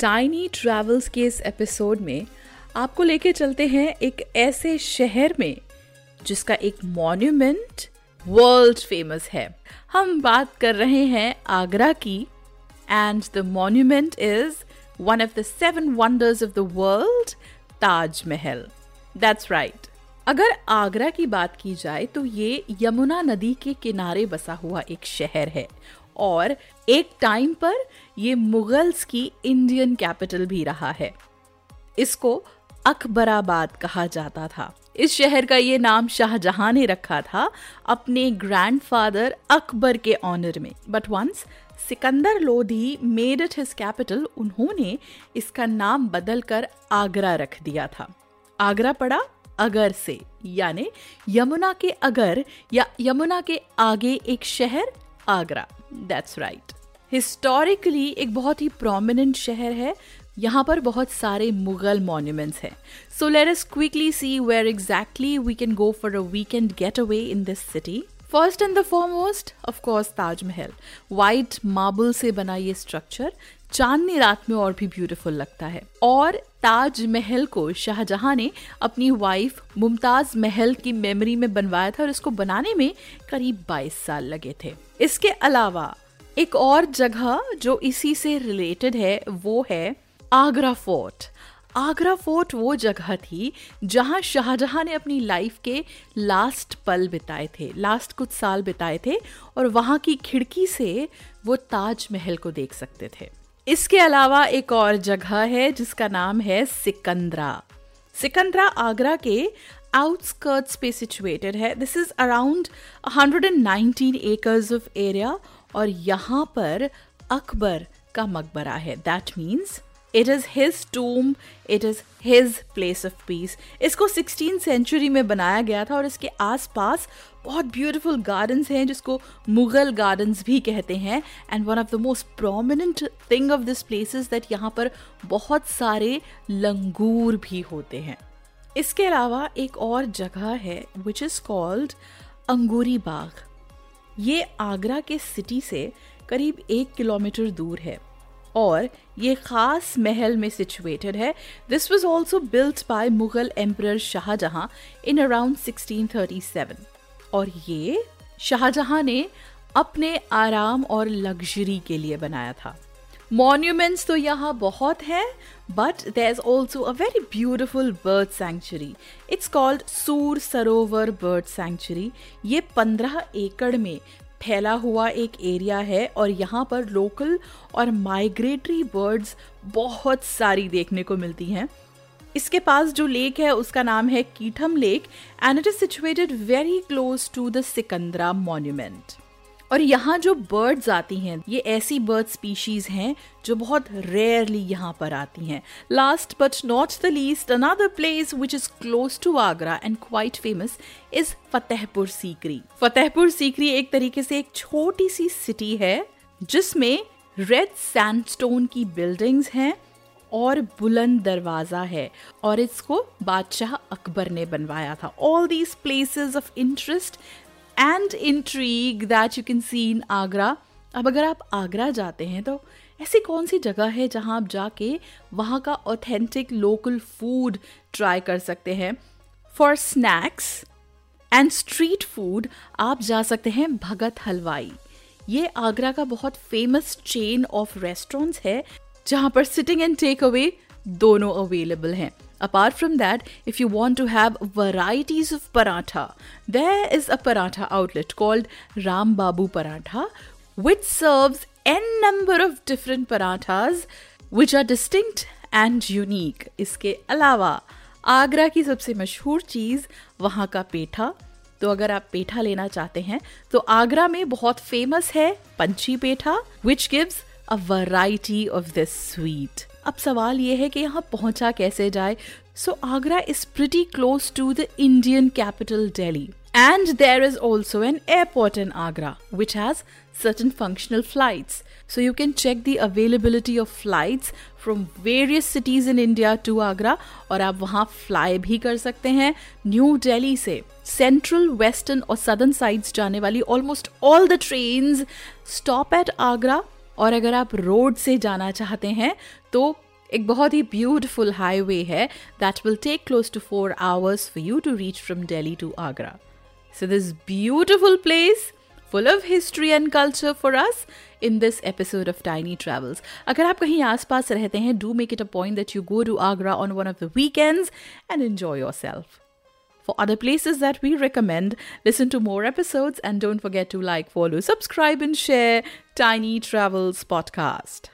Tiny travels के इस episode में आपको लेके चलते हैं एक ऐसे शहर में जिसका एक मॉन्यूमेंट वर्ल्ड फ़ेमस है। हम बात कर रहे हैं आगरा की and the monument is one of the seven wonders of the world Taj Mahal that's right अगर आगरा की बात की जाए तो ये यमुना नदी के किनारे बसा हुआ एक शहर है और एक टाइम पर ये मुगल्स की इंडियन कैपिटल भी रहा है। इसको अकबराबाद कहा जाता था। इस शहर का ये नाम शाहजहां ने रखा था अपने ग्रैंडफादर अकबर के ऑनर में। But once Sikandar Lodhi made it his capital उन्होंने इसका नाम बदलकर आगरा रख दिया था। आगरा पड़ा अगर से, यानी यमुना के अगर या यमुना के आगे एक शहर, आगरा। दैट्स राइट हिस्टोरिकली एक बहुत ही प्रोमिनेंट शहर है। यहाँ पर बहुत सारे मुगल मॉन्यूमेंट्स हैं। So let us quickly see where exactly we can go for a weekend get away in this city first and the foremost of Taj Mahal white marble से बना ये स्ट्रक्चर चांदनी रात में और भी ब्यूटीफुल लगता है। और ताजमहल को शाहजहां ने अपनी वाइफ मुमताज़ महल की मेमोरी में बनवाया था और इसको बनाने में करीब 22 साल लगे थे। इसके अलावा एक और जगह जो इसी से रिलेटेड है, वो है आगरा फोर्ट आगरा फोर्ट वो जगह थी जहाँ शाहजहां ने अपनी लाइफ के लास्ट पल बिताए थे लास्ट कुछ साल बिताए थे और वहाँ की खिड़की से वो ताजमहल को देख सकते थे। इसके अलावा एक और जगह है जिसका नाम है सिकंदरा। सिकंदरा आगरा के आउटस्कर्ट्स पे सिचुएटेड है। This is around 119 acres of area और यहाँ पर अकबर का मकबरा है। That means it is his tomb it is his place of peace इसको सिक्सटीन सेंचुरी में बनाया गया था और इसके आसपास बहुत ब्यूटीफुल गार्डन्स हैं, जिसको मुगल गार्डन्स भी कहते हैं. And one of the most prominent thing of this place is that यहाँ पर बहुत सारे लंगूर भी होते हैं. इसके अलावा एक और जगह है विच इज़ कॉल्ड अंगूरी बाग. ये आगरा के सिटी से करीब एक किलोमीटर दूर है. और ये खास महल में सिचुएटेड है. This was also built by Mughal emperor Shah Jahan in around 1637 और ये शाहजहां ने अपने आराम और लग्जरी के लिए बनाया था. मॉन्यूमेंट्स तो यहाँ बहुत हैं but there is also a very beautiful bird sanctuary it's called Sur Sarovar bird century ये पंद्रह एकड़ में फैला हुआ एक एरिया है और यहाँ पर लोकल और माइग्रेटरी बर्ड्स बहुत सारी देखने को मिलती हैं। इसके पास जो लेक है, उसका नाम है Keetham lake and it is situated very close to the Sikandra monument और यहाँ जो बर्ड्स आती हैं, ये ऐसी बर्ड स्पीशीज हैं जो बहुत रेयरली यहाँ पर आती हैं। Last but not the least another place which is close to Agra and quite famous is Fatehpur Sikri Fatehpur Sikri एक तरीके से एक छोटी सी सिटी है, जिसमें रेड सैंडस्टोन की बिल्डिंग्स हैं और बुलंद दरवाज़ा है और इसको बादशाह अकबर ने बनवाया था। All these places of interest and intrigue that you can see in Agra अब अगर आप आगरा जाते हैं तो ऐसी कौन सी जगह है जहाँ आप जाके वहाँ का ऑथेंटिक लोकल फ़ूड ट्राई कर सकते हैं? For snacks and street food आप जा सकते हैं भगत हलवाई। ये आगरा का बहुत फ़ेमस चेन ऑफ़ रेस्टोरेंट्स है, जहाँ पर सिटिंग एंड टेक अवे दोनों अवेलेबल हैं। Apart from that, if you want to have varieties of paratha, there is a paratha outlet called Ram Babu Paratha, which serves n number of different parathas which are distinct and unique. इसके अलावा आगरा की सबसे मशहूर चीज़ वहाँ का पेठा तो अगर आप पेठा लेना चाहते हैं तो आगरा में बहुत फेमस है Panchi petha which gives a variety of this sweet अब सवाल ये है कि यहाँ पहुँचा कैसे जाए? So Agra is pretty close to the Indian capital Delhi and there is also an airport in Agra which has certain functional flight so you can check the availability of flight from various cities in India to Agra और आप वहाँ fly भी कर सकते हैं new Delhi से. Central western और southern side जाने वाली almost all the train stop at Agra और अगर आप रोड से जाना चाहते हैं तो एक बहुत ही ब्यूटिफुल हाईवे है that will take close to four hours for you to reach from Delhi to Agra so this beautiful place full of history and culture for us in this episode of tiny travels अगर आप कहीं आस पास रहते हैं do make it a point that you go to Agra on one of the weekends and enjoy yourself For other places that we recommend, listen to more episodes and don't forget to like, follow, subscribe, and share Tiny Travels Podcast.